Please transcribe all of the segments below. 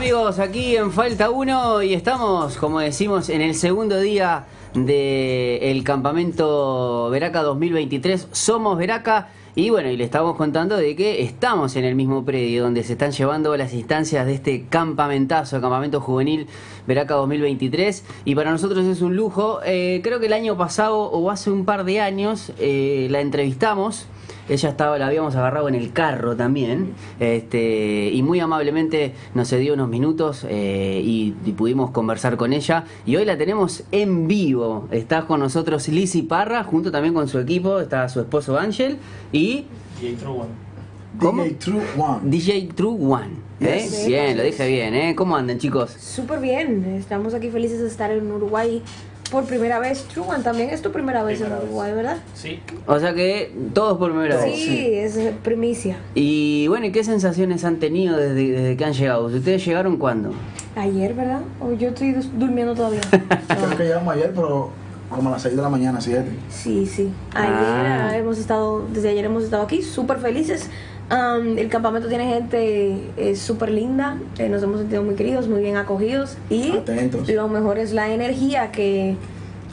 amigos? Aquí en Falta 1 y estamos, como decimos, en el segundo día del campamento Veraca 2023. Somos Veraca y bueno, y le estamos contando de que estamos en el mismo predio donde se están llevando las instancias de este campamentazo, campamento juvenil Veraca 2023. Y para nosotros es un lujo. Eh, creo que el año pasado o hace un par de años eh, la entrevistamos. Ella estaba, la habíamos agarrado en el carro también, este, y muy amablemente nos cedió unos minutos eh, y, y pudimos conversar con ella. Y hoy la tenemos en vivo. Está con nosotros Lizzy Parra, junto también con su equipo, está su esposo Ángel y DJ True One. ¿Cómo? DJ True One. DJ True One. ¿eh? Yes. Bien, lo dije bien, ¿eh? ¿Cómo andan chicos? Súper bien, estamos aquí felices de estar en Uruguay por primera vez. Truman, también es tu primera vez Primera en vez. Uruguay, ¿verdad? Sí. O sea que todos por primera vez. Sí, es primicia. Y bueno, ¿y qué sensaciones han tenido desde, desde que han llegado? ¿Ustedes llegaron cuándo? Ayer, ¿verdad? O yo estoy durmiendo todavía. Creo que llegamos ayer, pero como a las 6 de la mañana, 7. Sí, sí. Ayer ah, hemos estado, desde ayer hemos estado aquí, súper felices. Am, el campamento tiene gente eh, súper linda, eh, nos hemos sentido muy queridos, muy bien acogidos y Atentos. lo mejor es la energía que,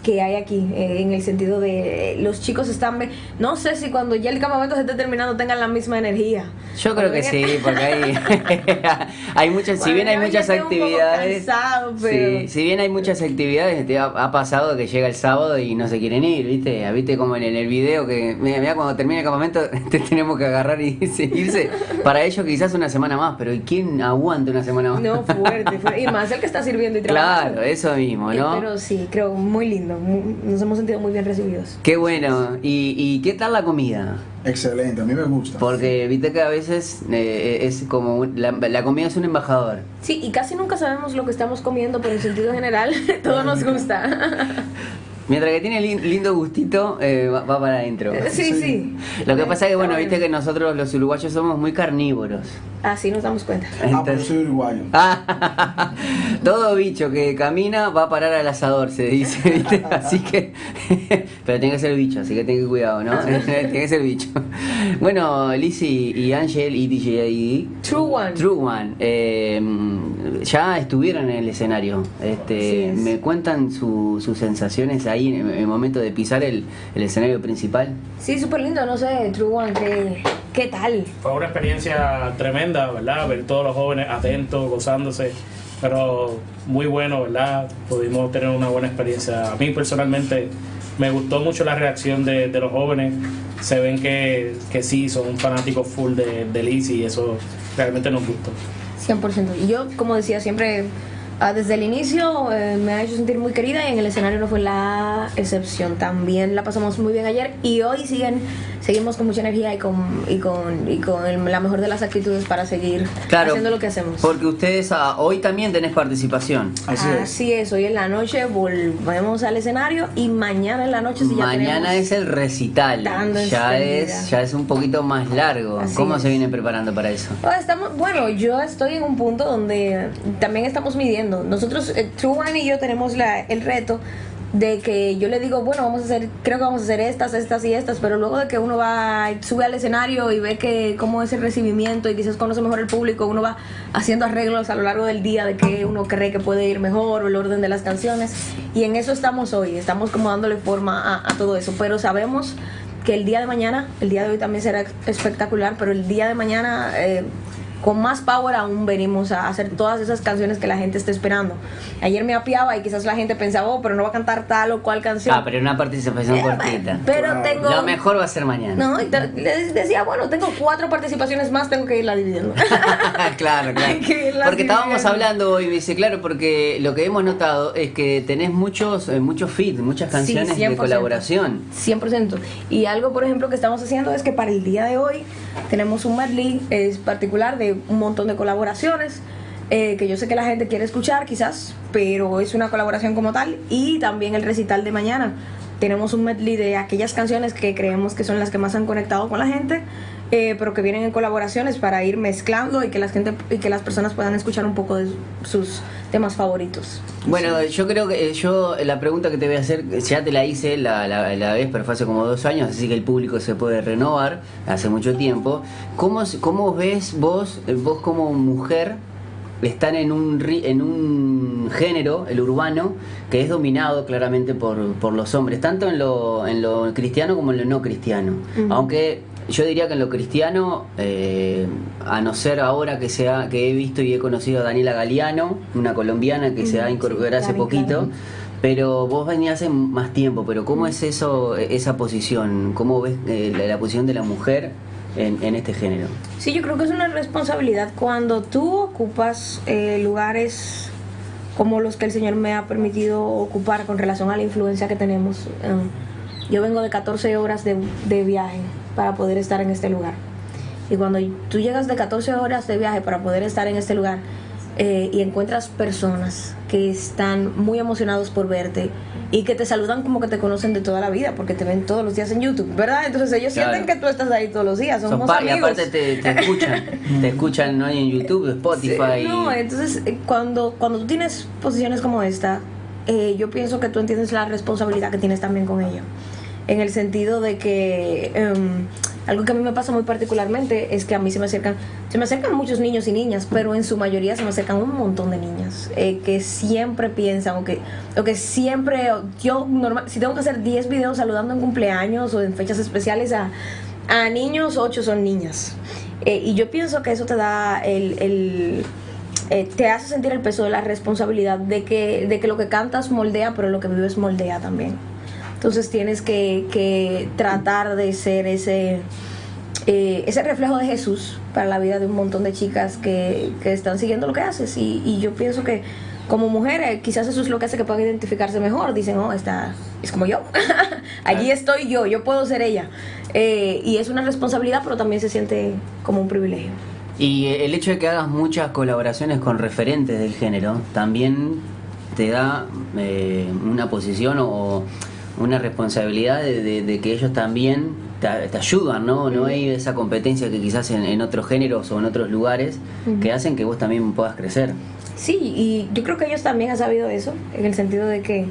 que hay aquí, eh, en el sentido de eh, los chicos están, no sé si cuando ya el campamento se esté terminando tengan la misma energía. Yo creo que sí, porque hay, hay muchas, si bien hay muchas actividades, cansado, pero- sí, si bien hay muchas actividades, te ha, ha pasado que llega el sábado y no se quieren ir, ¿viste? ¿Viste como en el, video que, mira, mira, cuando termine el campamento te tenemos que agarrar y seguirse? Para ellos quizás una semana más, pero ¿y quién aguanta una semana más? No, fuerte, fuerte. Y más el que está sirviendo y trabajando. Claro, eso mismo, ¿no? Pero sí, creo muy lindo. Muy- nos hemos sentido muy bien recibidos. Qué bueno. ¿Y, y qué tal la comida? Excelente, a mí me gusta. Porque viste que a veces eh, es como un- la, la comida es un embajador. Sí, y casi nunca sabemos lo que estamos comiendo, pero en sentido general todo nos gusta. Mientras que tiene lin- lindo gustito, eh, va, va para adentro. Sí, sí. Lo que pasa es que, bueno, Está viste que nosotros los uruguayos somos muy carnívoros. Así nos damos cuenta. Ah, pero yo Entonces- soy uruguayo. Ah, todo bicho que camina va a parar al asador, se dice, ¿viste? Así que. Pero tiene que ser bicho, así que ten que cuidado, ¿no? tiene que ser bicho. Bueno, Lizzy y Ángel y DJ True One. True One, eh, ya estuvieron en el escenario. Este, es. ¿Me cuentan su- sus sensaciones ahí en el momento de pisar el, el escenario principal? Sí, súper lindo, no sé, True One, ¿qué, qué tal? Fue una experiencia tremenda, ¿verdad? Ver todos los jóvenes atentos, gozándose. Pero muy bueno, ¿verdad? Pudimos tener una buena experiencia. A mí personalmente me gustó mucho la reacción de, de los jóvenes. Se ven que, que sí, son fanáticos full de, de Lizzy y eso realmente nos gustó. 100%. Y yo, como decía, siempre, ah, desde el inicio eh, me ha hecho sentir muy querida y en el escenario no fue la excepción. También la pasamos muy bien ayer y hoy siguen, seguimos con mucha energía y con, y con, y con el- la mejor de las actitudes para seguir Claro, haciendo lo que hacemos. Porque ustedes ah, hoy también tenés participación. Así es. Así es, hoy en la noche volvemos al escenario y mañana en la noche si ya Mañana tenemos- es el recital. Ya es, ya es un poquito más largo. Así ¿Cómo es. se vienen preparando para eso? Oh, estamos, bueno, yo estoy en un punto donde también estamos midiendo. Nosotros, eh, True One y yo tenemos el reto de que yo le digo, bueno, vamos a hacer, creo que vamos a hacer estas, estas y estas, pero luego de que uno va, sube al escenario y ve que cómo es el recibimiento y quizás conoce mejor el público, uno va haciendo arreglos a lo largo del día de que uno cree que puede ir mejor o el orden de las canciones. Y en eso estamos hoy, estamos como dándole forma a, a todo eso, pero sabemos que el día de mañana, el día de hoy también será espectacular, pero el día de mañana eh, con más power aún venimos a hacer todas esas canciones que la gente está esperando. Ayer me apiaba y quizás la gente pensaba, oh, pero no va a cantar tal o cual canción. Ah, pero una participación Eh, cortita. Pero tengo... Lo mejor va a ser mañana. No, y te- les decía, bueno, tengo cuatro participaciones más, tengo que irla dividiendo. claro, claro. Hay que irlas Porque estábamos dividiendo. hablando hoy, me dice, claro, porque lo que hemos notado es que tenés muchos eh, muchos feats, muchas Sí, canciones de 100%. colaboración. 100%. Y algo, por ejemplo, que estamos haciendo es que para el día de hoy tenemos un medley es particular de un montón de colaboraciones. eh, que yo sé que la gente quiere escuchar quizás, pero es una colaboración como tal. Y también el recital de mañana. Tenemos un medley de aquellas canciones que creemos que son las que más han conectado con la gente, eh, pero que vienen en colaboraciones para ir mezclando y que, la gente, y que las personas puedan escuchar un poco de sus temas favoritos. Bueno, yo creo que eh, yo la pregunta que te voy a hacer, ya te la hice la, la, la vez, pero fue hace como dos años, así que el público se puede renovar hace mucho tiempo. ¿Cómo, cómo ves vos, eh, vos como mujer, están en un, en un género, el urbano, que es dominado claramente por, por los hombres, tanto en lo, en lo cristiano como en lo no cristiano. Aunque yo diría que en lo cristiano, eh, a no ser ahora que, sea, que he visto y he conocido a Daniela Galeano, una colombiana que se ha incorporado hace claro, poquito, claro. pero vos venías hace más tiempo, pero ¿cómo es eso, esa posición? ¿Cómo ves eh, la, la posición de la mujer en, en este género? Sí, yo creo que es una responsabilidad cuando tú ocupas eh, lugares como los que el Señor me ha permitido ocupar con relación a la influencia que tenemos. Eh, yo vengo de 14 horas de, de viaje para poder estar en este lugar. Y cuando tú llegas de 14 horas de viaje para poder estar en este lugar eh, y encuentras personas que están muy emocionados por verte y que te saludan como que te conocen de toda la vida porque te ven todos los días en YouTube, ¿verdad? Entonces ellos Claro. sienten que tú estás ahí todos los días, Son somos pa- y amigos. aparte te, te escuchan, te escuchan ¿no? en YouTube, Spotify. Sí, No, entonces eh, cuando, cuando tú tienes posiciones como esta, eh, yo pienso que tú entiendes la responsabilidad que tienes también con ello. En el sentido de que em, algo que a mí me pasa muy particularmente es que a mí se me acercan, se me acercan muchos niños y niñas, pero en su mayoría se me acercan un montón de niñas eh, que siempre piensan o que, o que siempre, yo normal, si tengo que hacer 10 videos saludando en cumpleaños o en fechas especiales a, a niños, 8 son niñas. Eh, y yo pienso que eso te da el, el, eh, te hace sentir el peso de la responsabilidad de que, de que lo que cantas moldea, pero lo que vives moldea también. Entonces tienes que, que tratar de ser ese, eh, ese reflejo de Jesús para la vida de un montón de chicas que, que están siguiendo lo que haces. Y, y yo pienso que como mujeres, quizás eso es lo que hace que puedan identificarse mejor. Dicen, oh, esta es como yo. Allí estoy yo, yo puedo ser ella. Eh, y es una responsabilidad, pero también se siente como un privilegio. Y eh, el hecho de que hagas muchas colaboraciones con referentes del género también te da eh, una posición o una responsabilidad de, de- de que ellos también te, te ayudan, ¿no? No hay esa competencia que quizás en, en otros géneros o en otros lugares que hacen que vos también puedas crecer. Sí, y yo creo que ellos también han sabido eso, en el sentido de que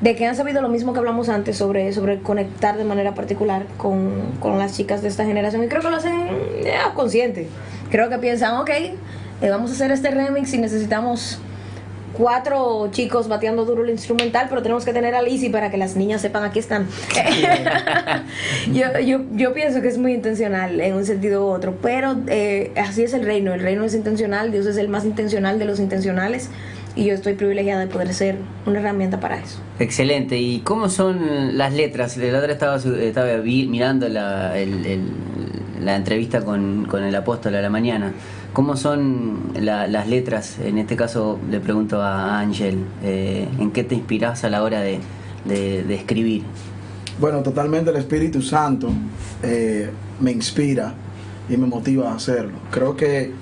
de que han sabido lo mismo que hablamos antes sobre, sobre conectar de manera particular con, con las chicas de esta generación. Y creo que lo hacen ya, consciente. Creo que piensan, ok, eh, vamos a hacer este remix y necesitamos cuatro chicos bateando duro el instrumental, pero tenemos que tener a Lizzy para que las niñas sepan aquí están. yo, yo, yo pienso que es muy intencional en un sentido u otro, pero eh, así es el reino. El reino es intencional, Dios es el más intencional de los intencionales y yo estoy privilegiada de poder ser una herramienta para eso. Excelente. ¿Y cómo son las letras? La otra estaba, estaba mirando la, el- el- la entrevista con, con el apóstol a la mañana. ¿Cómo son la- las letras? En este caso le pregunto a Ángel, eh, ¿en qué te inspiras a la hora de, de- de escribir? Bueno, totalmente el Espíritu Santo eh, me inspira y me motiva a hacerlo. Creo que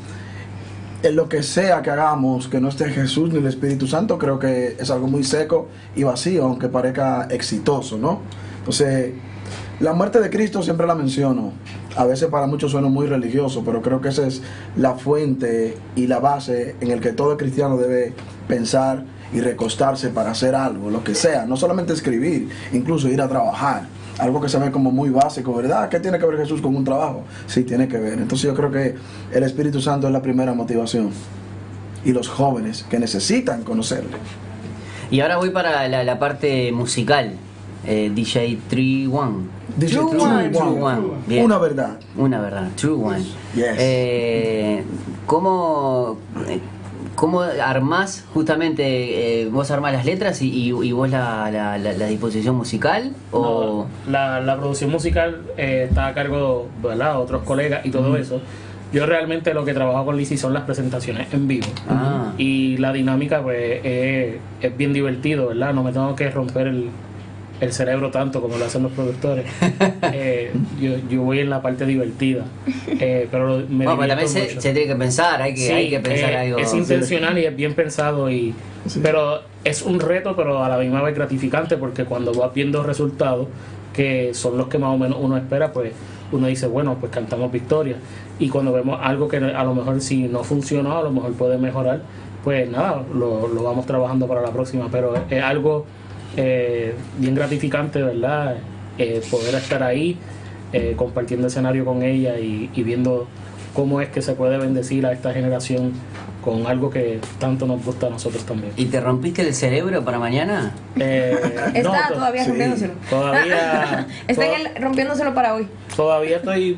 en lo que sea que hagamos, que no esté Jesús ni el Espíritu Santo, creo que es algo muy seco y vacío, aunque parezca exitoso, ¿no? Entonces, la muerte de Cristo siempre la menciono. A veces para muchos suena muy religioso, pero creo que esa es la fuente y la base en el que todo cristiano debe pensar y recostarse para hacer algo, lo que sea, no solamente escribir, incluso ir a trabajar. Algo que se ve como muy básico, ¿verdad? ¿Qué tiene que ver Jesús con un trabajo? Sí, tiene que ver. Entonces yo creo que el Espíritu Santo es la primera motivación. Y los jóvenes que necesitan conocerle. Y ahora voy para la, la parte musical. Eh, DJ 31. Dice True True One. True One. Bien. Una verdad. Una verdad, true one. Yes. Eh, ¿cómo, ¿Cómo armás justamente, eh, vos armás las letras y, y- y vos la, la- la- la disposición musical? ¿O No, la, la producción musical eh, está a cargo ¿verdad? de otros colegas y todo eso. Yo realmente lo que trabajo con Lizzy son las presentaciones en vivo. Ah. Y la dinámica pues es, es bien divertido, ¿verdad? No me tengo que romper el, el cerebro tanto como lo hacen los productores. Eh, yo, yo voy en la parte divertida. Eh, pero me Bueno, pero divierto también se, mucho. se tiene que pensar, hay que, Sí, hay que pensar eh, algo. Es intencional y es bien pensado y Sí. pero es un reto pero a la misma vez gratificante porque cuando vas viendo resultados que son los que más o menos uno espera pues uno dice bueno pues cantamos victoria y cuando vemos algo que a lo mejor si no funcionó a lo mejor puede mejorar pues nada lo, lo vamos trabajando para la próxima pero es algo eh, bien gratificante verdad Eh, poder estar ahí eh, compartiendo escenario con ella y, y viendo cómo es que se puede bendecir a esta generación con algo que tanto nos gusta a nosotros también. ¿Y te rompiste el cerebro para mañana? Eh, no, Está to- todavía sí. rompiéndoselo. Todavía- Está en toda- el rompiéndoselo para hoy. Todavía estoy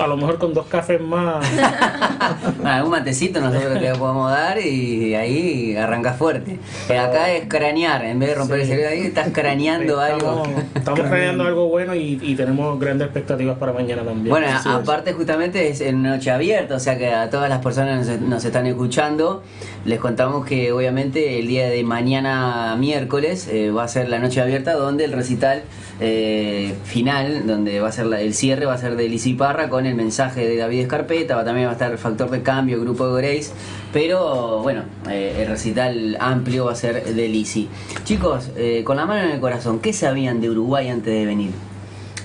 a lo mejor con dos cafés más. Algún matecito nosotros te podemos dar y ahí arrancas fuerte. Acá es cranear, en vez de romper el cerebro ahí estás craneando algo. Estamos, estamos planeando algo bueno y, y tenemos grandes expectativas para mañana también. Bueno, es. aparte justamente es en noche abierta, o sea que a todas las personas nos, nos están escuchando, les contamos que obviamente el día de mañana miércoles eh, va a ser la noche abierta donde el recital eh, final, donde va a ser la- el cierre, va a ser de Lizzy Parra con el mensaje de David Escarpeta, va- también va a estar factor de cambio, grupo de Grace, pero bueno, eh, el recital amplio va a ser de Lizzy. Chicos, con la mano en el corazón, ¿qué sabían de Uruguay antes de venir?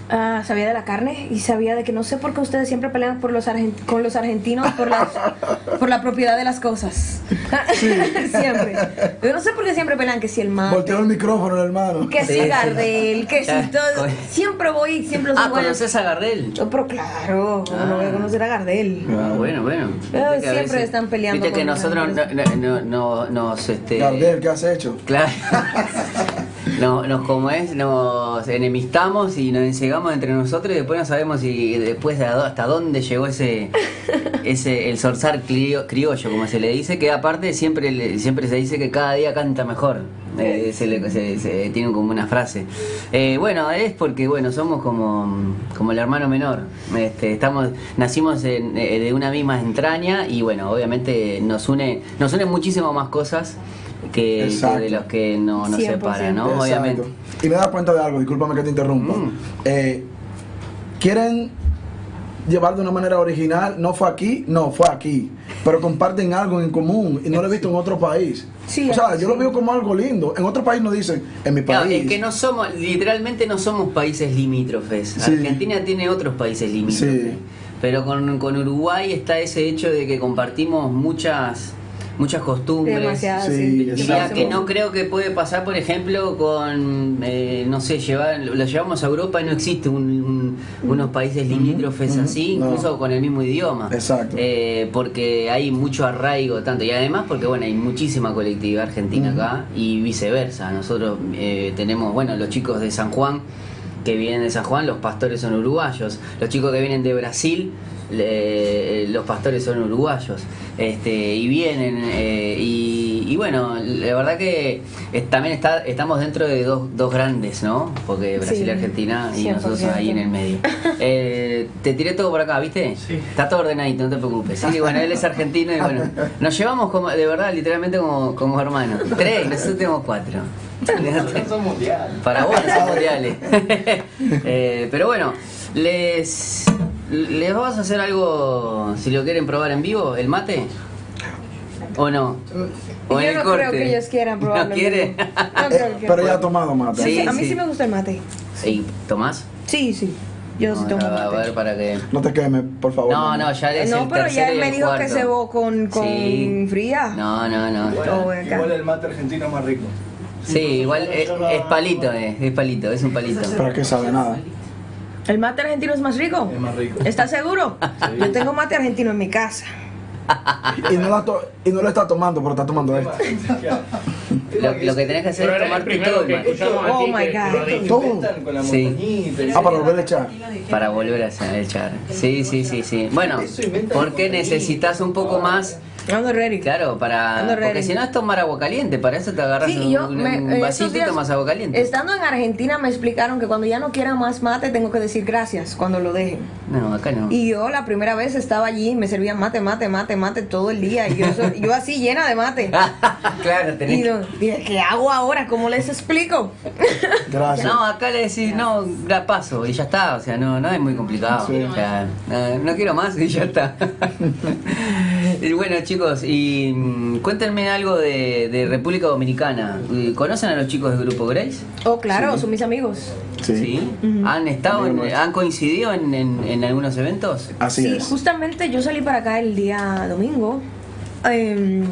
Ah, sabía de la carne y sabía de que no sé por qué ustedes siempre pelean por los con los argentinos por, las, por la propiedad de las cosas. siempre. Yo no sé por qué siempre pelean que si el mate, Volteó el micrófono, hermano. que Sí, si sí. Gardel, que Ya, si todo. Siempre voy, siempre los Ah. ¿conoces a Gardel? Yo, pero claro, ¿cómo no voy a Ah. conocer a Gardel? Ah, bueno, bueno. Pero siempre están peleando Viste que nosotros no- no- no- nos. Este, Gardel, ¿qué has hecho? Claro. No, nos como es, nos enemistamos y nos ensegamos entre nosotros y después no sabemos si después de hasta dónde llegó ese ese el zorzar crio- criollo como se le dice que aparte siempre siempre se dice que cada día canta mejor. Eh, se le- se- se- tiene como una frase. Eh, bueno es porque bueno somos como como el hermano menor. Este, estamos nacimos en- eh, de una misma entraña y bueno obviamente nos une nos une muchísimo más cosas que, de los que no nos 100%. separan, ¿no? Exacto. Obviamente. Y me das cuenta de algo, discúlpame que te interrumpa. Mm. Eh, ¿Quieren llevar de una manera original? No fue aquí, no, fue aquí. Pero comparten algo en común y no lo he visto en otro país. Sí, o sea, sí. yo lo veo como algo lindo. En otro país no dicen, en mi Claro, país. es que no somos, literalmente no somos países limítrofes. Sí. Argentina tiene otros países limítrofes. Sí. Pero con, con Uruguay está ese hecho de que compartimos muchas muchas costumbres. Demasiado, Sí, Exacto. que no creo que puede pasar, por ejemplo, con, eh, no sé, llevar, lo llevamos a Europa y no existe un- un- unos países limítrofes así, no. incluso con el mismo idioma. Exacto. Eh, porque hay mucho arraigo, tanto, y además porque, bueno, hay muchísima colectividad argentina acá y viceversa. Nosotros eh, tenemos, bueno, los chicos de San Juan que vienen de San Juan, los pastores son uruguayos. Los chicos que vienen de Brasil, los pastores son uruguayos. Este, y vienen, eh, y, y bueno, la verdad que es- también está, estamos dentro de dos, dos grandes, ¿no? Porque Brasil Sí, y Argentina y 100%. nosotros ahí en el medio. Eh, te tiré todo por acá, ¿viste? Sí. Está todo ordenadito, no te preocupes. Sí, bueno, él es argentino y bueno, nos llevamos como, de verdad, literalmente como, como hermanos. Tres, nosotros tenemos cuatro. son mundiales. Para vos no son mundiales. Eh, pero bueno, les, les vamos a hacer algo, si lo quieren probar en vivo, el mate. ¿O no? ¿O Yo el no corte? creo que ellos quieran probarlo. ¿No quiere? No creo Eh, que- pero ya ha tomado mate. Sí, a mí sí. sí. me gusta el mate. Sí, ¿Tomás? Sí, sí. Yo sí tomo a ver mate. para que... No te quemes, por favor. No, no, ya es No, el pero ya tercero él y me el dijo que cuarto. cebó con, con Sí. fría. No, no, no. Oh, acá. igual el mate argentino es más rico. Sí, igual es, es palito, eh, es palito, es un palito. Pero que sabe nada. ¿El mate argentino es más rico? Es más rico. ¿Estás seguro? Yo tengo mate argentino en mi casa. Y no, la to- y no lo está tomando, pero está tomando esto. Lo, lo que tenés que hacer Pero es tomarte primero todo el mate Oh my God. Todo. Con la Sí. montañita y- Ah, para volver a echar. para volver a hacer el char. Sí, sí, sí, sí. Bueno, porque necesitas un poco más, Ando ready. claro, para Ando porque ready. si no es tomar agua caliente, para eso te agarras Sí, un, yo me, un eh, vasito y tomas agua caliente. Estando en Argentina me explicaron que cuando ya no quiera más mate tengo que decir gracias cuando lo dejen. No, acá no. Y yo la primera vez estaba allí y me servían mate, mate, mate, mate todo el día. Y yo, yo así llena de mate. claro, Y tenés yo, dije, ¿qué hago ahora? ¿Cómo les explico? Gracias. No, acá le decís, no, la paso y ya está, o sea, no, no es muy complicado. Sí. O sea, no, no quiero más y ya está. y bueno, chicos, y mm, cuéntenme algo de, de República Dominicana. ¿Conocen a los chicos del Grupo Grace? Oh, claro, Sí. son mis amigos. Sí. ¿Han estado, en- Amigos. han coincidido en, en- en algunos eventos? Así sí, es. justamente yo salí para acá el día domingo. Em,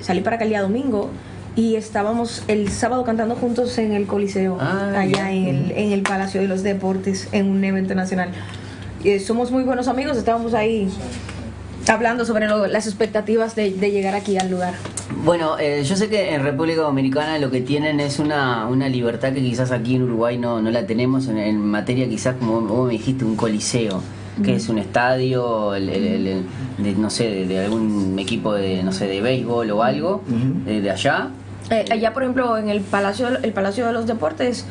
salí para acá el día domingo y estábamos el sábado cantando juntos en el Coliseo, Ah, allá ya. en el, en el Palacio de los Deportes, en un evento nacional. Eh, somos muy buenos amigos, estábamos ahí hablando sobre lo- las expectativas de, de llegar aquí al lugar. Bueno, eh, yo sé que en República Dominicana lo que tienen es una, una libertad que quizás aquí en Uruguay no, no la tenemos en, en materia quizás como vos me dijiste, un coliseo, que es un estadio, el- el- el- el- de, no sé, de, de algún equipo de, no sé, de béisbol o algo, de, de allá. Eh, allá, por ejemplo, en el Palacio, el Palacio de los Deportes,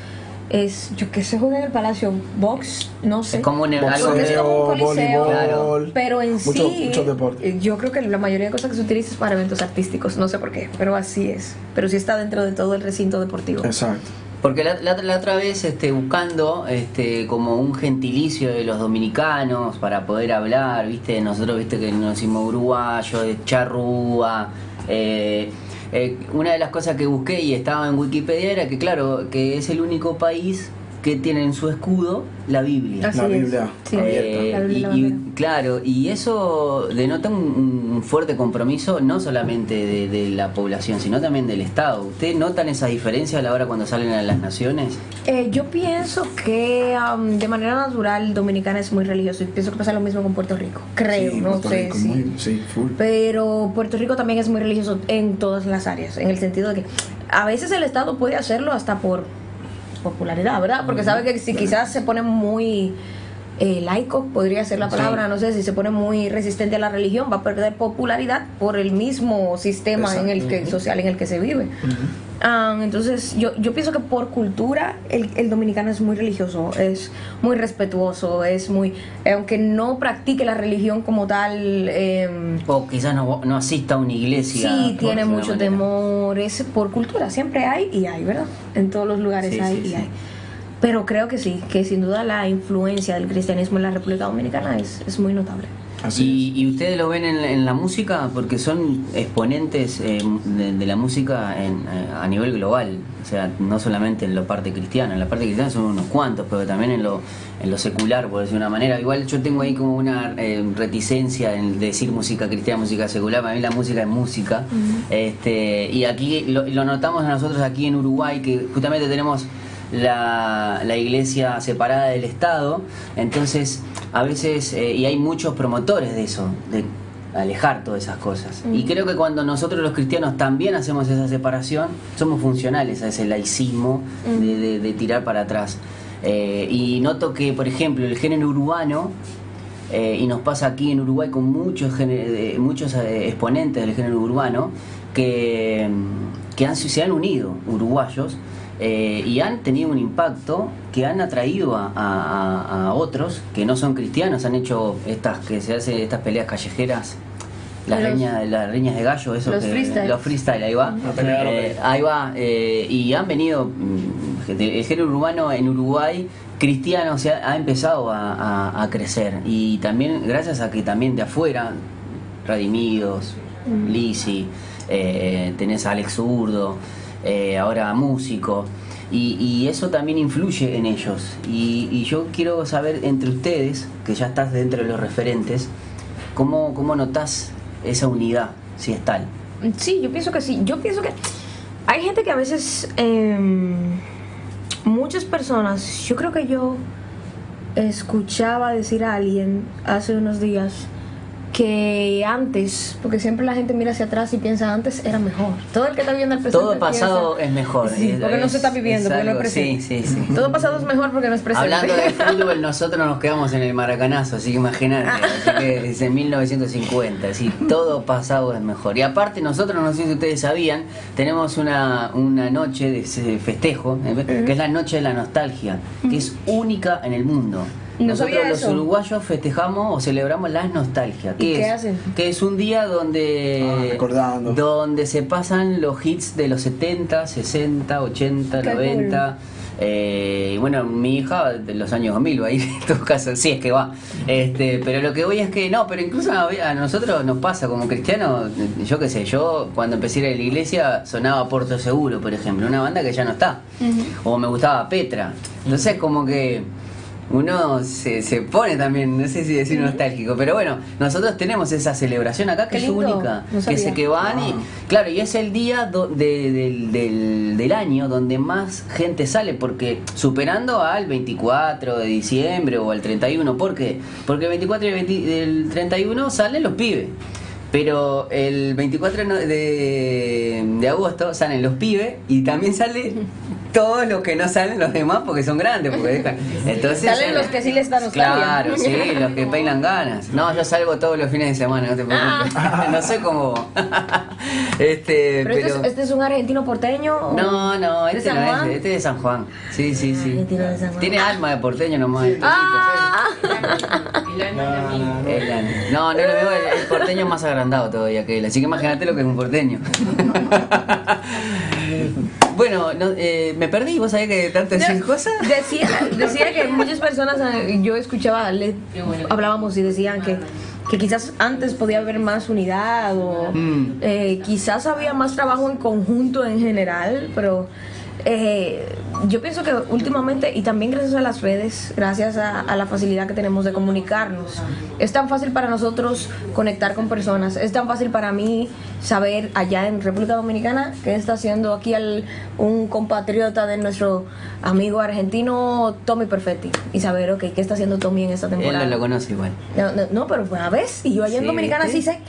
es, yo que se juega en el Palacio, box, no sé. Es como un, algo Porque es como un coliseo, voleibol, pero en mucho- sí, muchos deportes. eh, yo creo que la mayoría de cosas que se utiliza es para eventos artísticos, no sé por qué, pero así es. Pero sí está dentro de todo el recinto deportivo. Exacto. Porque la, la- la otra vez este, buscando este, como un gentilicio de los dominicanos para poder hablar, viste, nosotros viste que nos decimos uruguayo, de charrúa, eh, eh, una de las cosas que busqué y estaba en Wikipedia era que claro, que es el único país que tiene en su escudo la Biblia. Así La es. Biblia Sí, abierta. Eh, la Biblia y claro, y eso denota un, un fuerte compromiso no solamente de, de la población, sino también del Estado. ¿Ustedes notan esa diferencia a la hora cuando salen a las naciones? Eh, yo pienso que um, de manera natural Dominicana es muy religioso y pienso que pasa lo mismo con Puerto Rico. Creo, Sí, no Puerto sé Rico, si. muy- sí, full. Pero Puerto Rico también es muy religioso en todas las áreas, en el sentido de que a veces el Estado puede hacerlo hasta por popularidad, ¿verdad? Porque sabe que si quizás se pone muy eh, laico, podría ser la Sí. palabra, no sé, si se pone muy resistente a la religión, va a perder popularidad por el mismo sistema en el que, social en el que se vive. Ah, entonces, yo, yo pienso que por cultura el, el dominicano es muy religioso, es muy respetuoso, es muy, aunque no practique la religión como tal, em, O quizás no, no asista a una iglesia. Sí, tiene mucho manera. temor, es por cultura, siempre hay y hay, ¿verdad? En todos los lugares Sí, hay sí, y hay. Pero creo que sí, que sin duda la influencia del cristianismo en la República Dominicana es, es muy notable. Así Y, y ustedes lo ven en, en la música porque son exponentes eh, de, de la música en, eh, a nivel global. O sea, no solamente en la parte cristiana. En la parte cristiana son unos cuantos, pero también en lo, en lo secular, por decir de una manera. Igual yo tengo ahí como una eh, reticencia en decir música cristiana, música secular. Para mí la música es música. este Y aquí lo, lo notamos nosotros aquí en Uruguay, que justamente tenemos la, la iglesia separada del Estado, entonces a veces, eh, y hay muchos promotores de eso, de alejar todas esas cosas. Y creo que cuando nosotros los cristianos también hacemos esa separación, somos funcionales a ese laicismo de, de- de tirar para atrás. Eh, y noto que, por ejemplo, el género urbano, eh, y nos pasa aquí en Uruguay con muchos, géne- eh, muchos exponentes del género urbano que, que han, se han unido, uruguayos, eh, y han tenido un impacto que han atraído a, a- a- a otros que no son cristianos, han hecho estas que se hace estas peleas callejeras. Las Los- reñas, las reñas de gallo, eso los que- freestyle. los freestyle, ahí va. Eh, ahí va, eh, y han venido, mm, el género urbano en Uruguay, cristiano, se ha, ha empezado a, a- a crecer. Y también, gracias a que también de afuera, Radimidos, Lisi, eh, tenés a Alex Zurdo, eh, ahora músico. Y, eso también influye en ellos. Y, yo quiero saber entre ustedes, que ya estás dentro de los referentes, ¿cómo, cómo notás esa unidad, si es tal? Sí, yo pienso que sí. Yo pienso que hay gente que a veces, em, muchas personas, yo creo que yo escuchaba decir a alguien hace unos días que antes, porque siempre la gente mira hacia atrás y piensa antes era mejor. Todo el que está viviendo el presente. Todo pasado piensa- es mejor. Sí, Es- porque no se está viviendo, es porque no es algo- presente. Sí, sí, sí. Todo pasado es mejor porque no es presente. Hablando de fútbol, nosotros nos quedamos en el Maracanazo, así que imagínate, así que desde 1950, así, todo pasado es mejor. Y aparte nosotros, no sé si ustedes sabían, tenemos una, una noche de ese festejo, eh, que es la noche de la nostalgia, que es única en el mundo. No Nosotros sabía los eso. uruguayos festejamos o celebramos la nostalgia. ¿Y qué es? hacen? Que es un día donde Ah, recordando. donde se pasan los hits de los 70, 60, 80, Qué 90. Eh, y bueno, mi hija de los años 2000 va a ir en todo caso, sí es que va. Este, pero lo que voy es que no, pero incluso a a nosotros nos pasa como cristianos, yo qué sé, yo cuando empecé a ir a la iglesia sonaba Puerto Seguro, por ejemplo, una banda que ya no está. O me gustaba Petra. Entonces como que uno se, se pone también, no sé si decir nostálgico, pero bueno, nosotros tenemos esa celebración acá que es única, no que se que van y Ah. claro, y es el día do- de- del, del- del año donde más gente sale, porque superando al 24 de diciembre o al 31, ¿por qué? Porque el 24 y el 20 del 31 salen los pibes. Pero el 24 no- de, de agosto salen los pibes y también sale todos los que no salen los demás porque son grandes. Porque dejan. Entonces, Salen los que sí les da nostalgia. Claro, sí, los que peinan ganas. No, yo salgo todos los fines de semana, no te preocupes. no sé cómo. este, Pero, pero. Este, es, este es un argentino porteño. o- No, no, ¿De este no es, este es de San Juan. Sí, sí, sí. San Juan. Tiene alma de porteño nomás. este Ah, El- no, no lo veo, el, el porteño es más agrandado todavía que él, así que imagínate lo que es un porteño. bueno, no, eh, me perdí, vos sabés que tanto decir cosas. Decía, decía que muchas personas, eh, yo escuchaba, le- hablábamos y decían que, que quizás antes podía haber más unidad o Mm. eh, quizás había más trabajo en conjunto en general, pero eh, yo pienso que últimamente, y también gracias a las redes, gracias a, a la facilidad que tenemos de comunicarnos, es tan fácil para nosotros conectar con personas, es tan fácil para mí saber allá en República Dominicana qué está haciendo aquí al- un compatriota de nuestro amigo argentino Tommy Perfetti y saber, ok, qué está haciendo Tommy en esta Él temporada. no lo conoce igual. No, no, no, pero pues a ver, y yo allá en Sí, Dominicana ¿viste? sí sé.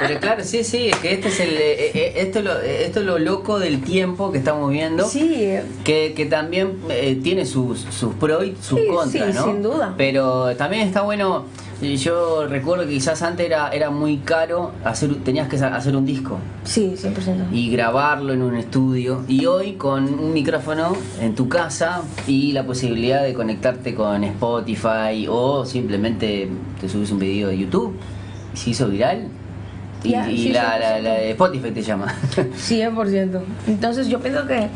Pero claro, sí, sí, es que este es el, eh, eh, esto, es lo, eh, esto es lo loco del tiempo que estamos viendo. sí, Que, que también eh, tiene sus, sus pros y sus Sí, contras, sí, ¿no? sin duda. Pero también está bueno. y Yo recuerdo que quizás antes era, era muy caro hacer, tenías que hacer un disco sí, 100%. y grabarlo en un estudio. Y hoy con un micrófono en tu casa y la posibilidad de conectarte con Spotify o simplemente te subes un video de YouTube y se hizo viral. Y, Ya, y sí, la, la- la de Spotify te llama. 100%. Entonces yo pienso que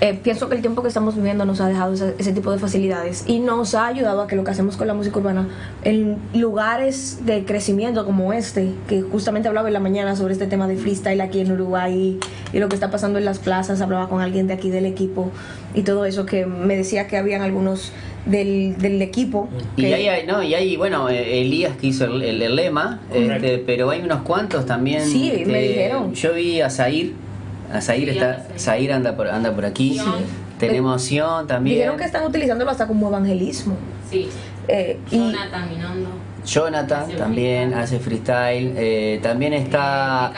eh, pienso que el tiempo que estamos viviendo nos ha dejado ese, ese tipo de facilidades y nos ha ayudado a que lo que hacemos con la música urbana en lugares de crecimiento como este, que justamente hablaba en la mañana sobre este tema de freestyle aquí en Uruguay y, y lo que está pasando en las plazas, hablaba con alguien de aquí del equipo y todo eso que me decía que habían algunos del, del equipo. Y que- ahí hay, no, y hay, bueno, eh, Elías que hizo el, el- el lema, este, pero hay unos cuantos también. Sí, este, me dijeron. Yo vi a Zair, a Zair está, Zair anda por, anda por aquí. Sí. Tenemos Sion también. Dijeron que están utilizándolo hasta como evangelismo. Sí. Eh, y Jonathan Minondo. Jonathan Hace también freestyle. hace freestyle. eh, también está.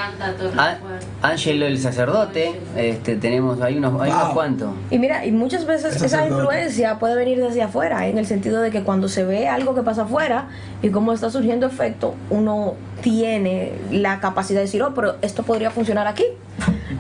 Ángelo el sacerdote. Este, tenemos, hay unos, hay unos cuantos. Y mira, y muchas veces esa sacerdote. influencia puede venir desde afuera, en el sentido de que cuando se ve algo que pasa afuera y cómo está surgiendo efecto, uno tiene la capacidad de decir, oh, pero esto podría funcionar aquí.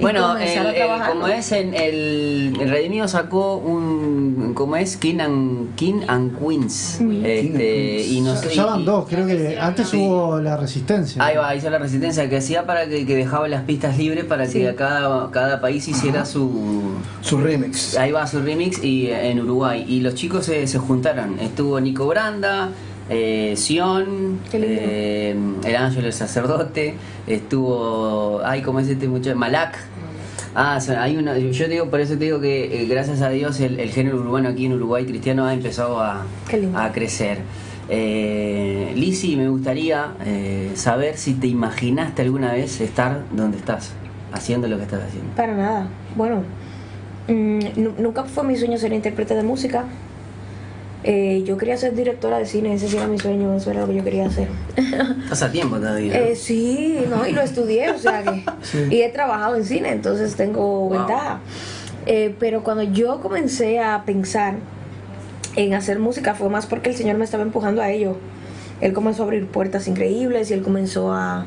Bueno, el- el- como es en el, el Redimido sacó un como es King and, King and Queens este, y no sé Ya van y- dos, creo que antes Sí. hubo la resistencia. Ahí va, hizo la resistencia que hacía para que, que dejaba las pistas libres para Sí. que cada, cada país hiciera su Su remix. ahí va su remix y en Uruguay y los chicos se, se juntaron estuvo Nico Branda eh, Sion eh, el ángel el sacerdote estuvo ay cómo es este muchacho Malak Ah, hay una, yo digo, por eso te digo que eh, gracias a Dios el, el género urbano aquí en Uruguay cristiano ha empezado a, crecer. Eh, me gustaría eh, saber si te imaginaste alguna vez estar donde estás, haciendo lo que estás haciendo. Para nada. Bueno, mm, nu- nunca fue mi sueño ser intérprete de música. Eh, yo quería ser directora de cine, ese sí era mi sueño, eso era lo que yo quería hacer. Estás a tiempo todavía. Eh, sí, no, y lo estudié, o sea que. Y he trabajado en cine, entonces tengo ventaja. Eh, pero cuando yo comencé a pensar en hacer música fue más porque el Señor me estaba empujando a ello. Él comenzó a abrir puertas increíbles y él comenzó a,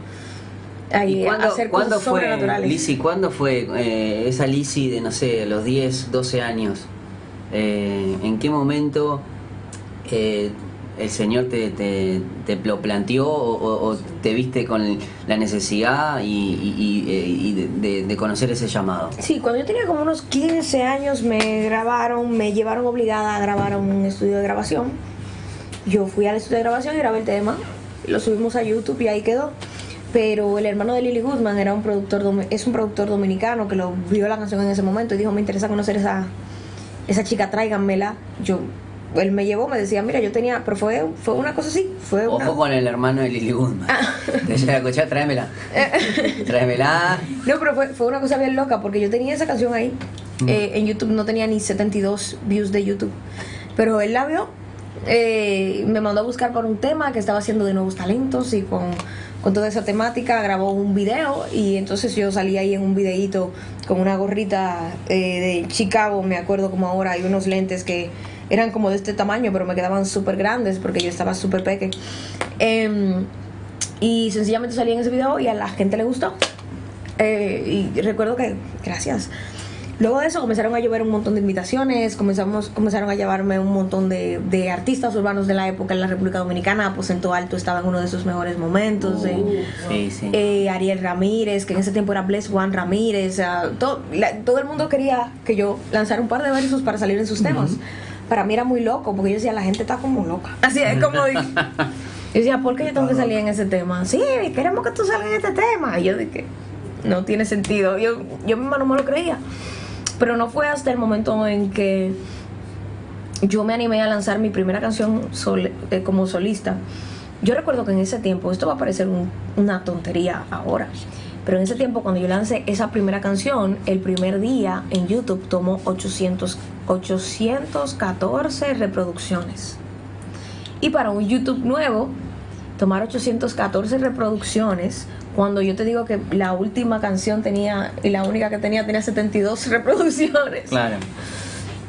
a, ¿Y a cuándo, hacer cuándo cosas fue, sobrenaturales. Lizzy, cuándo fue eh, esa Lizzy de, no sé, los 10, 12 años? Eh, ¿En qué momento eh, el Señor te, te, lo planteó o, te viste con la necesidad y, y- eh, de, conocer ese llamado? Sí, cuando yo tenía como unos 15 años me grabaron, me llevaron obligada a grabar a un estudio de grabación. Yo fui al estudio de grabación y grabé el tema, lo subimos a YouTube y ahí quedó. Pero el hermano de Lily Goodman era un productor, es un productor dominicano que lo vio la canción en ese momento y dijo, me interesa conocer esa, esa chica, tráiganmela. Yo él me llevó, me decía, mira, yo tenía, pero fue, fue una cosa así, fue una... Ojo con el hermano de Lily Goodman. Te llega a escuchar, tráemela. Tráemela. No, pero fue, fue una cosa bien loca porque yo tenía esa canción ahí. eh, en YouTube no tenía ni 72 views de YouTube. Pero él la vio. eh, me mandó a buscar por un tema que estaba haciendo de nuevos talentos y con, con toda esa temática grabó un video y entonces yo salí ahí en un videíto con una gorrita eh, de Chicago, me acuerdo como ahora, y unos lentes que eran como de este tamaño, pero me quedaban súper grandes porque yo estaba súper peque. Em, y sencillamente salí en ese video y a la gente le gustó. Eh, y recuerdo que, gracias. Luego de eso comenzaron a llover un montón de invitaciones, comenzamos, comenzaron a llevarme un montón de, de artistas urbanos de la época en la República Dominicana. Aposento Alto estaba en uno de sus mejores momentos. eh. Sí, sí. Eh, Ariel Ramírez, que en ese tiempo era Bless Juan Ramírez. ah, todo, la- todo el mundo quería que yo lanzara un par de versos para salir en sus temas. Para mí era muy loco, porque yo decía, la gente está como loca. Así es como dije. Yo decía, ¿por qué yo tengo que salir en ese tema? Sí, queremos que tú salgas en este tema. Y yo dije, no tiene sentido. Yo, yo misma no me lo creía. Pero no fue hasta el momento en que yo me animé a lanzar mi primera canción sol- eh, como solista. Yo recuerdo que en ese tiempo, esto va a parecer un- una tontería ahora, pero en ese tiempo cuando yo lancé esa primera canción, el primer día en YouTube tomó 800, 814 reproducciones. Y para un YouTube nuevo, tomar 814 reproducciones, cuando yo te digo que la última canción tenía, y la única que tenía, tenía 72 reproducciones. Claro.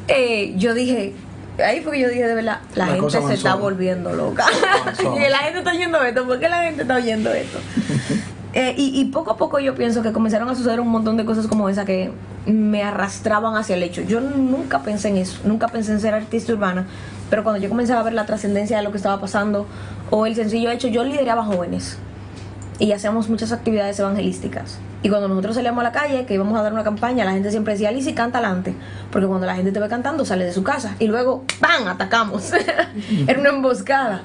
Eh, yo dije, ahí fue que yo dije de verdad, la, La gente se está volviendo loca. Y la gente está oyendo esto, ¿por qué la gente está oyendo esto? Eh, y, y poco a poco yo pienso que comenzaron a suceder un montón de cosas como esa que me arrastraban hacia el hecho. Yo nunca pensé en eso, nunca pensé en ser artista urbana, pero cuando yo comenzaba a ver la trascendencia de lo que estaba pasando o el sencillo hecho, yo lideraba jóvenes y hacíamos muchas actividades evangelísticas. Y cuando nosotros salíamos a la calle, que íbamos a dar una campaña, la gente siempre decía, Lizzy, canta adelante. Porque cuando la gente te ve cantando, sale de su casa. Y luego, ¡pam! Atacamos. Era una emboscada.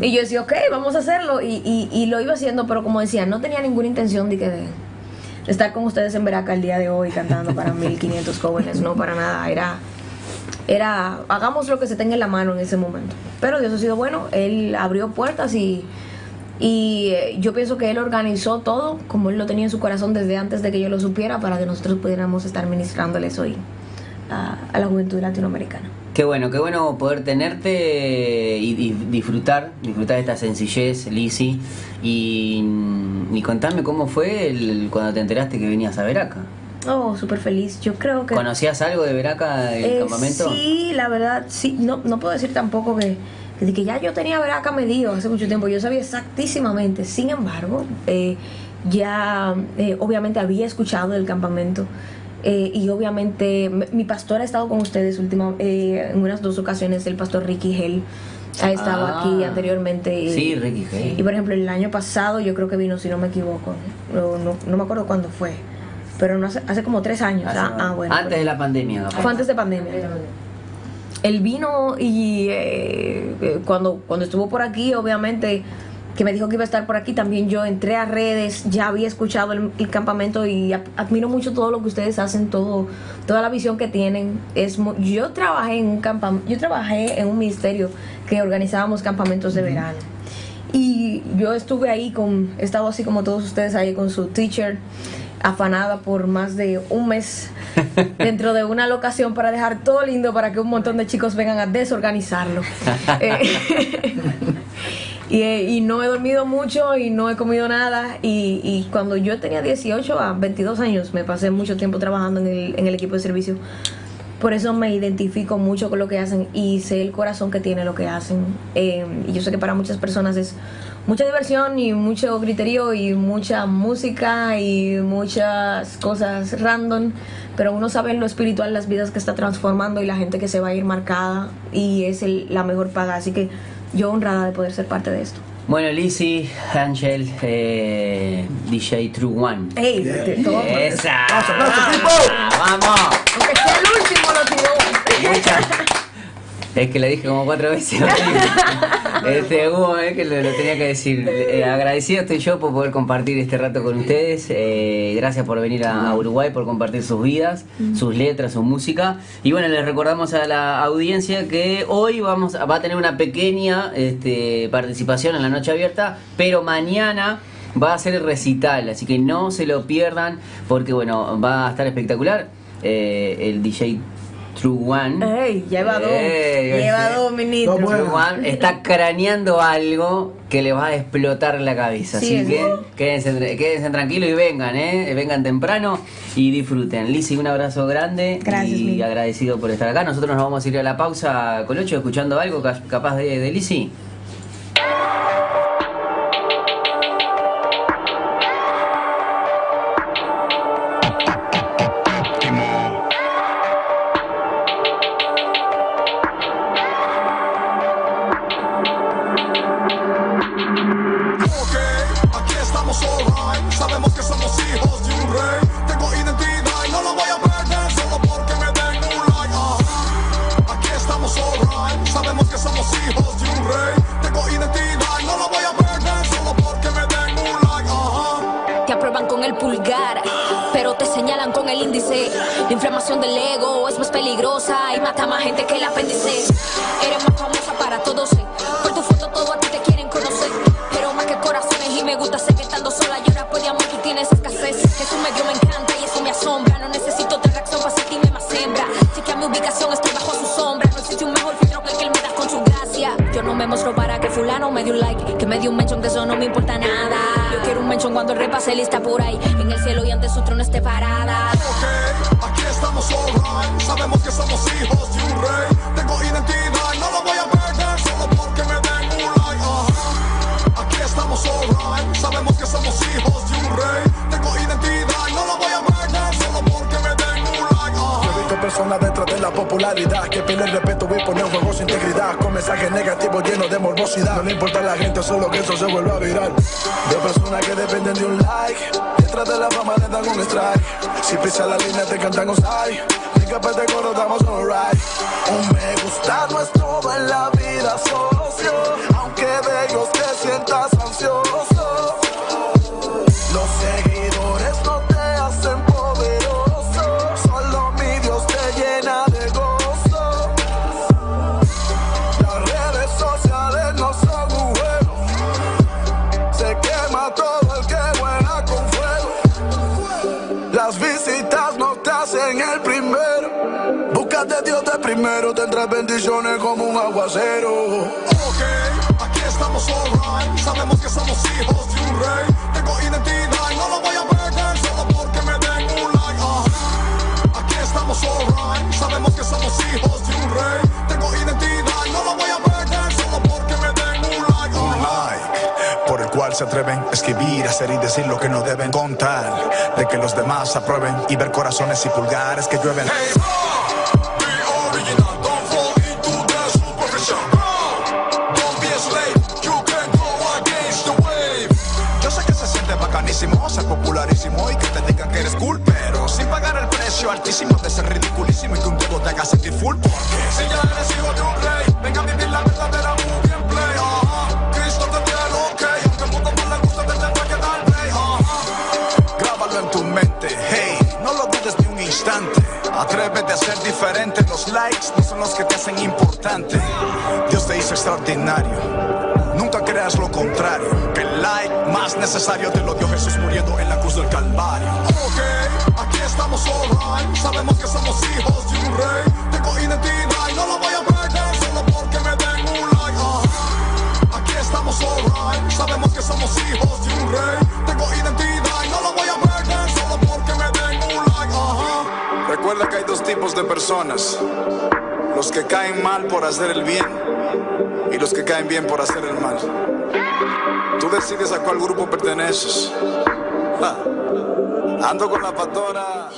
Y yo decía, ok, vamos a hacerlo. Y, y, lo iba haciendo, pero como decía, no tenía ninguna intención de que de estar con ustedes en Veraca el día de hoy cantando para 1500 jóvenes. No, para nada. Era era hagamos lo que se tenga en la mano en ese momento. Pero Dios ha sido bueno, Él abrió puertas y, y eh, yo pienso que Él organizó todo como Él lo tenía en su corazón desde antes de que yo lo supiera para que nosotros pudiéramos estar ministrándoles hoy a, a la juventud latinoamericana. Qué bueno, qué bueno poder tenerte y, y disfrutar, disfrutar de esta sencillez, Lizzy. Y, y contame cómo fue el, cuando te enteraste que venías a Veraca. Oh, súper feliz. Yo creo que... ¿Conocías algo de Veraca del Eh, campamento? Sí, la verdad, sí. No, no puedo decir tampoco que, que, de que ya yo tenía Veraca medido hace mucho tiempo. Yo sabía exactísimamente. Sin embargo, eh, ya eh, obviamente había escuchado del campamento. eh, y obviamente mi pastor ha estado con ustedes última, eh, en unas dos ocasiones. El pastor Ricky Hell ha estado Ah. aquí anteriormente. Sí, Ricky Hell. Y por ejemplo, el año pasado yo creo que vino, si no me equivoco. No, no, no me acuerdo cuándo fue. Pero no hace, hace como tres años. Ah, ah, bueno. Antes de la pandemia. capaz. Fue antes de pandemia. Él vino y eh, eh, cuando, cuando estuvo por aquí, obviamente, que me dijo que iba a estar por aquí, también yo entré a redes, ya había escuchado el, el campamento y admiro mucho todo lo que ustedes hacen, todo, toda la visión que tienen. Es yo trabajé en un campamento, yo trabajé en un ministerio que organizábamos campamentos de verano. Y yo estuve ahí con, he estado así como todos ustedes ahí con su teacher, afanada por más de un mes dentro de una locación para dejar todo lindo para que un montón de chicos vengan a desorganizarlo. Eh, y, eh, y no he dormido mucho y no he comido nada. Y, y cuando yo tenía 18 a 22 años, me pasé mucho tiempo trabajando en el, en el equipo de servicio. Por eso me identifico mucho con lo que hacen y sé el corazón que tiene lo que hacen. Eh, y yo sé que para muchas personas es mucha diversión y mucho griterío y mucha música y muchas cosas random, pero uno sabe en lo espiritual las vidas que está transformando y la gente que se va a ir marcada y es el- la mejor paga. Así que yo honrada de poder ser parte de esto. Bueno, Lizzy, Ángel, eh, DJ True One. ¡Ey! todo- ¡Esa! equipo! ¡Vamos! Aunque sea el último, lo tiró. Es que lo dije como cuatro veces. este, hubo eh, que lo, lo tenía que decir. Eh, agradecido estoy yo por poder compartir este rato con ustedes. Eh, gracias por venir a, a Uruguay, por compartir sus vidas, sus letras, su música. Y bueno, les recordamos a la audiencia que hoy vamos a- va a tener una pequeña este, participación en la noche abierta, pero mañana va a ser el recital, así que no se lo pierdan porque bueno, va a estar espectacular. Eh, el DJ True One. Ey, lleva dos. Eh, lleva ese- dos, ministro. True One está craneando algo que le va a explotar la cabeza. Sí, así que quédense, tra- quédense tranquilos y vengan, ¿eh? Vengan temprano y disfruten. Lizzy, un abrazo grande Gracias, y agradecido por estar acá. Nosotros nos vamos a ir a la pausa con ocho escuchando algo ca- capaz de, de Lizzy. Que el apéndice. Eres más famosa para todos, por tu foto todo a ti te quieren conocer. Pero más que corazones y me gusta sé que estando sola llora por de amor tú tienes escasez. Jesús me dio me encanta y eso me asombra. No necesito otra reacción para sentirme más hembra. Sé que a mi ubicación estoy bajo su sombra. No existe un mejor filtro que el que él me da con su gracia. Yo no me muestro para que fulano me dé un like, que me dio un mention de eso no me importa nada. Yo quiero un mention cuando repase lista que pierden el respeto y ponen en juego su integridad con mensajes negativos llenos de morbosidad. No le importa a la gente, solo que eso se vuelva viral. De personas que dependen de un like, detrás de la fama le dan un strike. Si pisa la línea te cantan un side. Ni capaz de coro estamos alright. Un me gusta no primero, tendrás bendiciones como un aguacero. Ok, aquí estamos alright. Sabemos que somos hijos de un rey. Tengo identidad y no la voy a perder solo porque me den un like. Ajá. Aquí estamos alright. Sabemos que somos hijos de un rey. Tengo identidad y no la voy a perder solo porque me den un like. un like por el cual se atreven a escribir, hacer y decir lo que no deben contar, de que los demás aprueben y ver corazones y pulgares que llueven. Hey, popularísimo y que te digan que eres cool, pero sin pagar el precio altísimo de ser ridiculísimo y que un dedo te haga sentir full porque Si ya eres hijo de un rey, venga a vivir la verdadera movie and play. Ajá. Cristo te tiene ok, aunque al mundo le guste, te tendrá que dar play. Ajá. grábalo en tu mente, hey, no lo dudes ni un instante. Atrévete a ser diferente, los likes no son los que te hacen importante. Dios te hizo extraordinario. Necesario te lo dio Jesús muriendo en la cruz del Calvario. Ok, aquí estamos alright. Sabemos que somos hijos de un rey. Tengo identidad y no la voy a perder solo porque me den un like. Ajá. Aquí estamos alright. Sabemos que somos hijos de un rey. Tengo identidad y no la voy a perder solo porque me den un like. Ajá. Recuerda que hay dos tipos de personas. Los que caen mal por hacer el bien y los que caen bien por hacer el mal. Decides a cuál grupo perteneces. Ja. Ando con la pastora.